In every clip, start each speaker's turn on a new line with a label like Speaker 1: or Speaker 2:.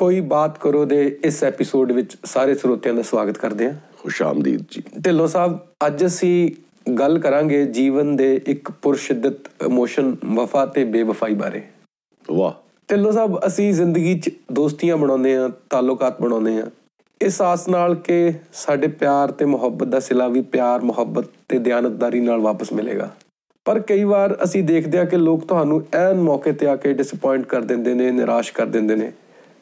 Speaker 1: ਕੋਈ ਬਾਤ ਕਰੋ ਦੇ ਇਸ ਐਪੀਸੋਡ ਵਿੱਚ ਸਾਰੇ ਸਰੋਤਿਆਂ ਦਾ ਸਵਾਗਤ ਕਰਦੇ ਹਾਂ।
Speaker 2: ਖੁਸ਼ਾਮਦੀਦ ਜੀ।
Speaker 1: ਢਿੱਲੋਂ ਸਾਹਿਬ ਅੱਜ ਅਸੀਂ ਗੱਲ ਕਰਾਂਗੇ ਜੀਵਨ ਦੇ ਇੱਕ ਪੁਰਸ਼ਿੱਦਤ ਇਮੋਸ਼ਨ ਵਫਾ ਤੇ ਬੇਵਫਾਈ ਬਾਰੇ।
Speaker 2: ਵਾਹ।
Speaker 1: ਢਿੱਲੋਂ ਸਾਹਿਬ ਅਸੀਂ ਜ਼ਿੰਦਗੀ 'ਚ ਦੋਸਤੀਆਂ ਬਣਾਉਂਦੇ ਹਾਂ ਤਾਲੁਕਾਤ ਬਣਾਉਂਦੇ ਹਾਂ। ਇਸ ਆਸ ਨਾਲ ਕਿ ਸਾਡੇ ਪਿਆਰ ਤੇ ਮੁਹੱਬਤ ਦਾ ਸਿਲਾ ਵੀ ਪਿਆਰ ਮੁਹੱਬਤ ਤੇ ਦਿਆਨਤਦਾਰੀ ਨਾਲ ਵਾਪਸ ਮਿਲੇਗਾ। ਪਰ ਕਈ ਵਾਰ ਅਸੀਂ ਦੇਖਦੇ ਹਾਂ ਕਿ ਲੋਕ ਤੁਹਾਨੂੰ ਐਨ ਮੌਕੇ ਤੇ ਆ ਕੇ ਡਿਸਪਾਇੰਟ ਕਰ ਦਿੰਦੇ ਨੇ ਨਿਰਾਸ਼ ਕਰ ਦਿੰਦੇ ਨੇ।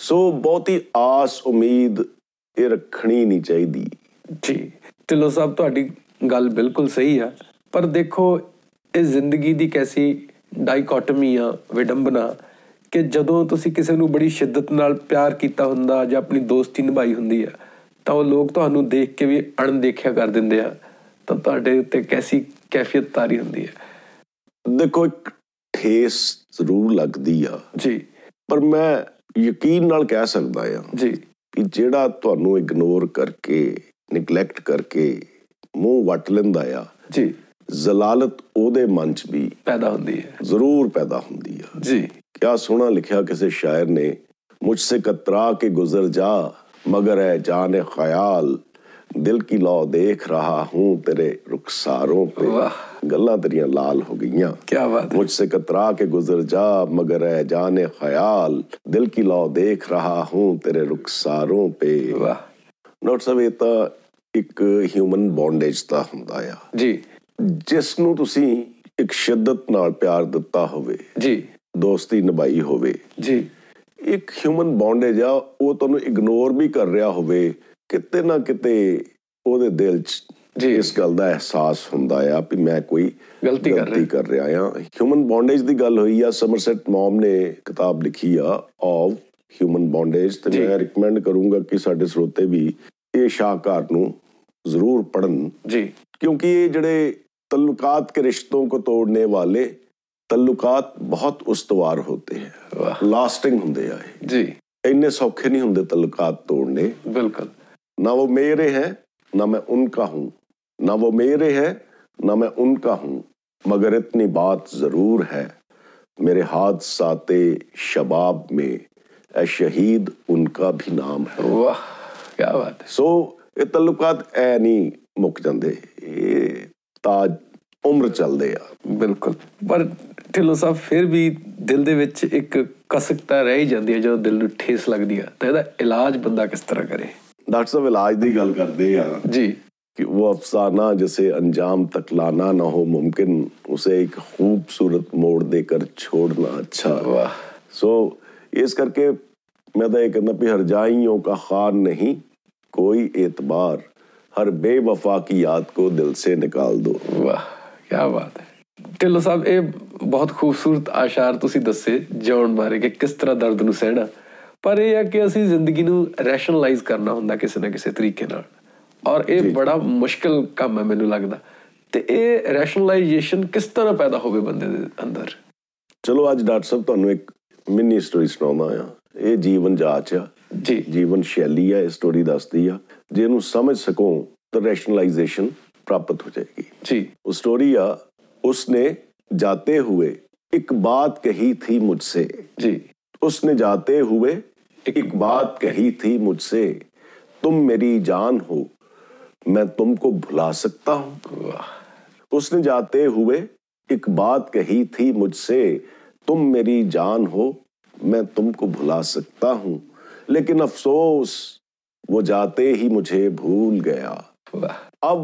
Speaker 2: ਸੋ ਬਹੁਤੀ ਆਸ ਉਮੀਦ ਇਹ ਰੱਖਣੀ ਨਹੀਂ ਚਾਹੀਦੀ।
Speaker 1: ਜੀ ਢਿੱਲੋਂ ਸਾਹਿਬ ਤੁਹਾਡੀ ਗੱਲ ਬਿਲਕੁਲ ਸਹੀ ਆ। ਪਰ ਦੇਖੋ ਇਹ ਜ਼ਿੰਦਗੀ ਦੀ ਕੈਸੀ ਡਾਈਕੋਟਮੀ ਆ ਵਿਡੰਬਨਾ ਕਿ ਜਦੋਂ ਤੁਸੀਂ ਕਿਸੇ ਨੂੰ ਬੜੀ ਸ਼ਿੱਦਤ ਨਾਲ ਪਿਆਰ ਕੀਤਾ ਹੁੰਦਾ ਜਾਂ ਆਪਣੀ ਦੋਸਤੀ ਨਿਭਾਈ ਹੁੰਦੀ ਆ ਤਾਂ ਉਹ ਲੋਕ ਤੁਹਾਨੂੰ ਦੇਖ ਕੇ ਵੀ ਅਣਦੇਖਿਆ ਕਰ ਦਿੰਦੇ ਆ। ਤਾਂ ਤੁਹਾਡੇ ਉੱਤੇ ਕੈਸੀ ਕੈਫੀਅਤ ਤਾਰੀ ਹੁੰਦੀ ਹੈ
Speaker 2: ਦੇਖੋ ਇੱਕ ਠੇਸ ਜ਼ਰੂਰ ਲੱਗਦੀ ਆ।
Speaker 1: ਜੀ।
Speaker 2: ਪਰ ਮੈਂ ਯਕੀਨ ਨਾਲ ਕਹਿ ਸਕਦਾ ਆ
Speaker 1: ਜੀ।
Speaker 2: ਕਿ ਜਿਹੜਾ ਤੁਹਾਨੂੰ ਇਗਨੋਰ ਕਰਕੇ ਨੈਗਲੈਕਟ ਕਰਕੇ ਮੂੰਹ ਵੱਟ ਲੈਂਦਾ ਆ
Speaker 1: ਜੀ।
Speaker 2: ਜ਼ਲਾਲਤ ਉਹਦੇ ਮਨ 'ਚ ਵੀ
Speaker 1: ਪੈਦਾ ਹੁੰਦੀ ਹੈ।
Speaker 2: ਜ਼ਰੂਰ ਪੈਦਾ ਹੁੰਦੀ ਆ।
Speaker 1: ਜੀ।
Speaker 2: ਕਿਆ ਸੋਹਣਾ ਲਿਖਿਆ ਕਿਸੇ ਸ਼ਾਇਰ ਨੇ ਮੁਝ ਸੇ ਕਤਰਾ ਕੇ ਗੁਜ਼ਰ ਜਾ ਮਗਰ ਹੈ ਜਾਨ ਖਿਆਲ। ਦਿਲ ਕੀ ਲੋ ਦੇਖ ਰਹਾ ਹੂੰ ਤੇਰੇ ਰੁਖਸਾਰੋਂ
Speaker 1: ਪੇ।
Speaker 2: ਗੱਲਾਂ ਤੇਰੀਆਂ ਲਾਲ ਹੋ ਗਈਆਂ।
Speaker 1: ਕੀ ਬਾਤ ਮੁਝ
Speaker 2: ਸੇ ਕਤਰਾ ਕੇ ਗੁਜ਼ਰ ਜਾ ਮਗਰ ਹੈ ਜਾਨੇ ਖਿਆਲ। ਦਿਲ ਕੀ ਲੋ ਦੇਖ ਰਹਾ ਹੂੰ ਤੇਰੇ ਰੁਖਸਾਰੋਂ ਪੇ।
Speaker 1: ਵਾਹ।
Speaker 2: ਨੋਟ ਸਵੇ ਤਾਂ ਇੱਕ ਹਿਊਮਨ ਬੌਂਡੇਜ ਦਾ ਹੁੰਦਾ ਆ।
Speaker 1: ਜੀ।
Speaker 2: ਜਿਸ ਨੂੰ ਤੁਸੀਂ ਇੱਕ ਸ਼ਿੱਦਤ ਨਾਲ ਪਿਆਰ ਦਿੱਤਾ ਹੋਵੇ।
Speaker 1: ਜੀ।
Speaker 2: ਦੋਸਤੀ ਨਿਭਾਈ ਹੋਵੇ।
Speaker 1: ਜੀ।
Speaker 2: ਇੱਕ ਹਿਊਮਨ ਬੌਂਡੇਜ ਆ ਉਹ ਤੁਹਾਨੂੰ ਇਗਨੋਰ ਵੀ ਕਰ ਰਿਹਾ ਹੋਵੇ। ਕਿਤੇ ਨਾ ਕਿਤੇ ਉਹਦੇ ਦਿਲ 'ਚ
Speaker 1: ਜੀ।
Speaker 2: ਇਸ ਗੱਲ ਦਾ ਅਹਿਸਾਸ ਹੁੰਦਾ ਆ ਕਿ ਮੈਂ ਕੋਈ
Speaker 1: ਗਲਤੀ ਕਰ ਰਿਹਾ।
Speaker 2: ਕਰ ਰਿਹਾ ਆ। ਹਿਊਮਨ ਬੌਂਡੇਜ ਦੀ ਗੱਲ ਹੋਈ ਆ ਸਮਰਸੈਟ ਮੌਮ ਨੇ ਕਿਤਾਬ ਲਿਖੀ ਆ ਆਫ ਹਿਊਮਨ ਬੌਂਡੇਜ ਤੇ ਮੈਂ ਰეკਮੈਂਡ ਕਰੂੰਗਾ ਕਿ ਸਾਡੇ ਸਰੋਤੇ ਵੀ ਇਹ ਸ਼ਾਹਕਾਰ ਨੂੰ ਜ਼ਰੂਰ ਪੜਨ
Speaker 1: ਜੀ।
Speaker 2: क्योंकि ये जड़े तल्लुकात के रिश्तों को तोड़ने वाले तल्लुकात बहुत उसतवार होते हैं लास्टिंग होंगे
Speaker 1: जी
Speaker 2: इन्ने सौखे नहीं होंगे तल्लुकात तोड़ने
Speaker 1: बिल्कुल
Speaker 2: ना वो मेरे हैं ना मैं उनका हूं ना वो मेरे हैं ना मैं उनका हूं मगर इतनी बात जरूर है मेरे हादसाते शबाब में ए शहीद उनका भी नाम है
Speaker 1: ਵਾਹ ਕੀ ਬਾਤ ਹੈ
Speaker 2: ਸੋ ਇਹ ਤਲੁਕਾਤ ਐ ਨਹੀਂ ਮੁੱਕ ਜਾਂਦੇ ਇਹ ਤਾਂ ਉਮਰ ਚੱਲਦੇ ਆ
Speaker 1: ਬਿਲਕੁਲ ਪਰ ਢਿੱਲੋਂ ਸਾਹਿਬ ਫਿਰ ਵੀ ਦਿਲ ਦੇ ਵਿੱਚ ਇੱਕ ਕਸਕਤਾ ਰਹਿ ਹੀ ਜਾਂਦੀ ਹੈ ਜਦੋਂ ਦਿਲ ਨੂੰ ਠੇਸ ਲੱਗਦੀ ਹੈ ਤਾਂ ਇਹਦਾ ਇਲਾਜ ਬੰਦਾ ਕਿਸ ਤਰ੍ਹਾਂ ਕਰੇ
Speaker 2: ڈاکٹر صاحب علاج دی گل کر دے
Speaker 1: ہاں
Speaker 2: جی۔ کہ وہ افسانہ جسے انجام تک لانا نہ ہو ممکن اسے ایک خوبصورت موڑ دے کر
Speaker 1: چھوڑنا
Speaker 2: اچھا۔ سو اس کر کے میں تو یہ کہنا پہ ہر جائیوں کا خان نہیں کوئی اعتبار ہر بے وفا کی یاد کو
Speaker 1: دل سے نکال دو۔ واہ کیا بات ہے۔ ਢਿੱਲੋਂ صاحب اے بہت خوبصورت آشار تسی ਦੱਸੇ ਜੌਨ ਬਾਰੇ ਕਿ ਕਿਸ ਤਰ੍ਹਾਂ ਦਰਦ ਨੂੰ ਸਹਿਣਾ ਪਰ ਇਹ ਹੈ ਕਿ ਅਸੀਂ ਜ਼ਿੰਦਗੀ ਨੂੰ ਰੈਸ਼ਨਲਾਈਜ਼ ਕਰਨਾ ਹੁੰਦਾ ਕਿਸੇ ਨਾ ਕਿਸੇ ਤਰੀਕੇ ਨਾਲ ਔਰ ਇਹ ਬੜਾ ਮੁਸ਼ਕਲ ਕੰਮ ਹੈ ਮੈਨੂੰ ਲੱਗਦਾ ਤੇ ਇਹ ਰੈਸ਼ਨਲਾਈਜੇਸ਼ਨ ਕਿਸ ਤਰ੍ਹਾਂ ਪੈਦਾ ਹੋਵੇ ਬੰਦੇ ਦੇ ਅੰਦਰ
Speaker 2: ਚਲੋ ਅੱਜ ਡਾਕਟਰ ਸਾਹਿਬ ਤੁਹਾਨੂੰ ਇੱਕ ਮਿੰਨੀ ਸਟੋਰੀ ਸੁਣਾਉਂਦਾ ਆ ਇਹ ਜੀਵਨ ਜਾਚ ਆ
Speaker 1: ਜੀ
Speaker 2: ਜੀਵਨ ਸ਼ੈਲੀ ਆ ਇਹ ਸਟੋਰੀ ਦੱਸਦੀ ਆ ਜੇ ਇਹਨੂੰ ਸਮਝ ਸਕੋ ਤਾਂ ਰੈਸ਼ਨਲਾਈਜੇਸ਼ਨ ਪ੍ਰਾਪਤ ਹੋ ਜਾਏਗੀ
Speaker 1: ਜੀ
Speaker 2: वो स्टोरी या उसने जाते हुए एक बात कही थी मुझसे
Speaker 1: जी
Speaker 2: उसने जाते हुए ایک بات کہی تھی مجھ سے تم میری جان ہو میں تم کو بھلا
Speaker 1: سکتا
Speaker 2: ہوں۔ اس نے جاتے ہوئے ایک بات کہی تھی مجھ سے تم میری جان ہو میں تم کو بھلا سکتا ہوں۔ لیکن افسوس وہ جاتے
Speaker 1: ہی
Speaker 2: مجھے بھول گیا۔ اب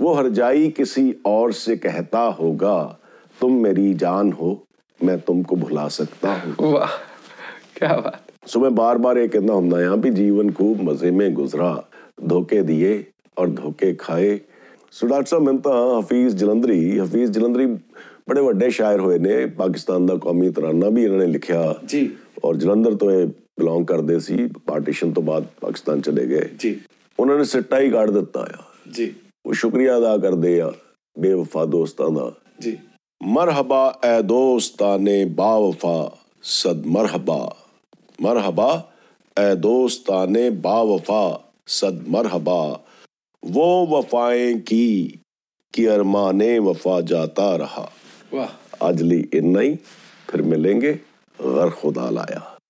Speaker 2: وہ ہر جائی کسی اور سے کہتا ہوگا تم میری جان ہو میں
Speaker 1: تم کو بھلا سکتا ہوں۔ واہ۔ کیا بات۔
Speaker 2: सो मैं बार बार ये कहना ਹੁੰਦਾ यहाँ भी जीवन खूब मजे में गुजरा धोखे दिए और धोखे ਖਾਏ ਸੋ ਡਾਕਟਰ ਸਾਹਿਬ ਮੈਂ ਤਾਂ ਹਫੀਜ਼ ਜਲੰਧਰੀ ਹਫੀਜ਼ ਜਲੰਧਰੀ ਬੜੇ ਵੱਡੇ ਸ਼ਾਇਰ ਹੋਏ ਨੇ ਪਾਕਿਸਤਾਨ ਦਾ ਕੌਮੀ ਤਰਾਨਾ ਵੀ ਇਹਨਾਂ ਨੇ ਲਿਖਿਆ
Speaker 1: ਜੀ
Speaker 2: ਔਰ ਜਲੰਧਰ ਤੋਂ ਇਹ ਬਿਲੋਂਗ ਕਰਦੇ ਸੀ ਪਾਰਟੀਸ਼ਨ ਤੋਂ ਬਾਅਦ ਪਾਕਿਸਤਾਨ ਚਲੇ ਗਏ
Speaker 1: ਜੀ
Speaker 2: ਉਹਨਾਂ ਨੇ ਸਿੱਟਾ ਹੀ ਕੱਢ ਦਿੱਤਾ ਆ
Speaker 1: ਜੀ
Speaker 2: ਉਹ ਸ਼ੁਕਰੀਆ ਅਦਾ ਕਰਦੇ ਆ ਬੇਵਫਾ ਦੋਸਤਾਂ ਦਾ
Speaker 1: ਜੀ
Speaker 2: मरहबा ए दोस्ताने बावफा सद مرحبا اے دوستان با وفا صد مرحبا۔ وہ وفائیں کی کی ارمانے وفا جاتا
Speaker 1: رہا۔
Speaker 2: آج لی اتنا پھر ملیں گے۔ غر خدا لایا۔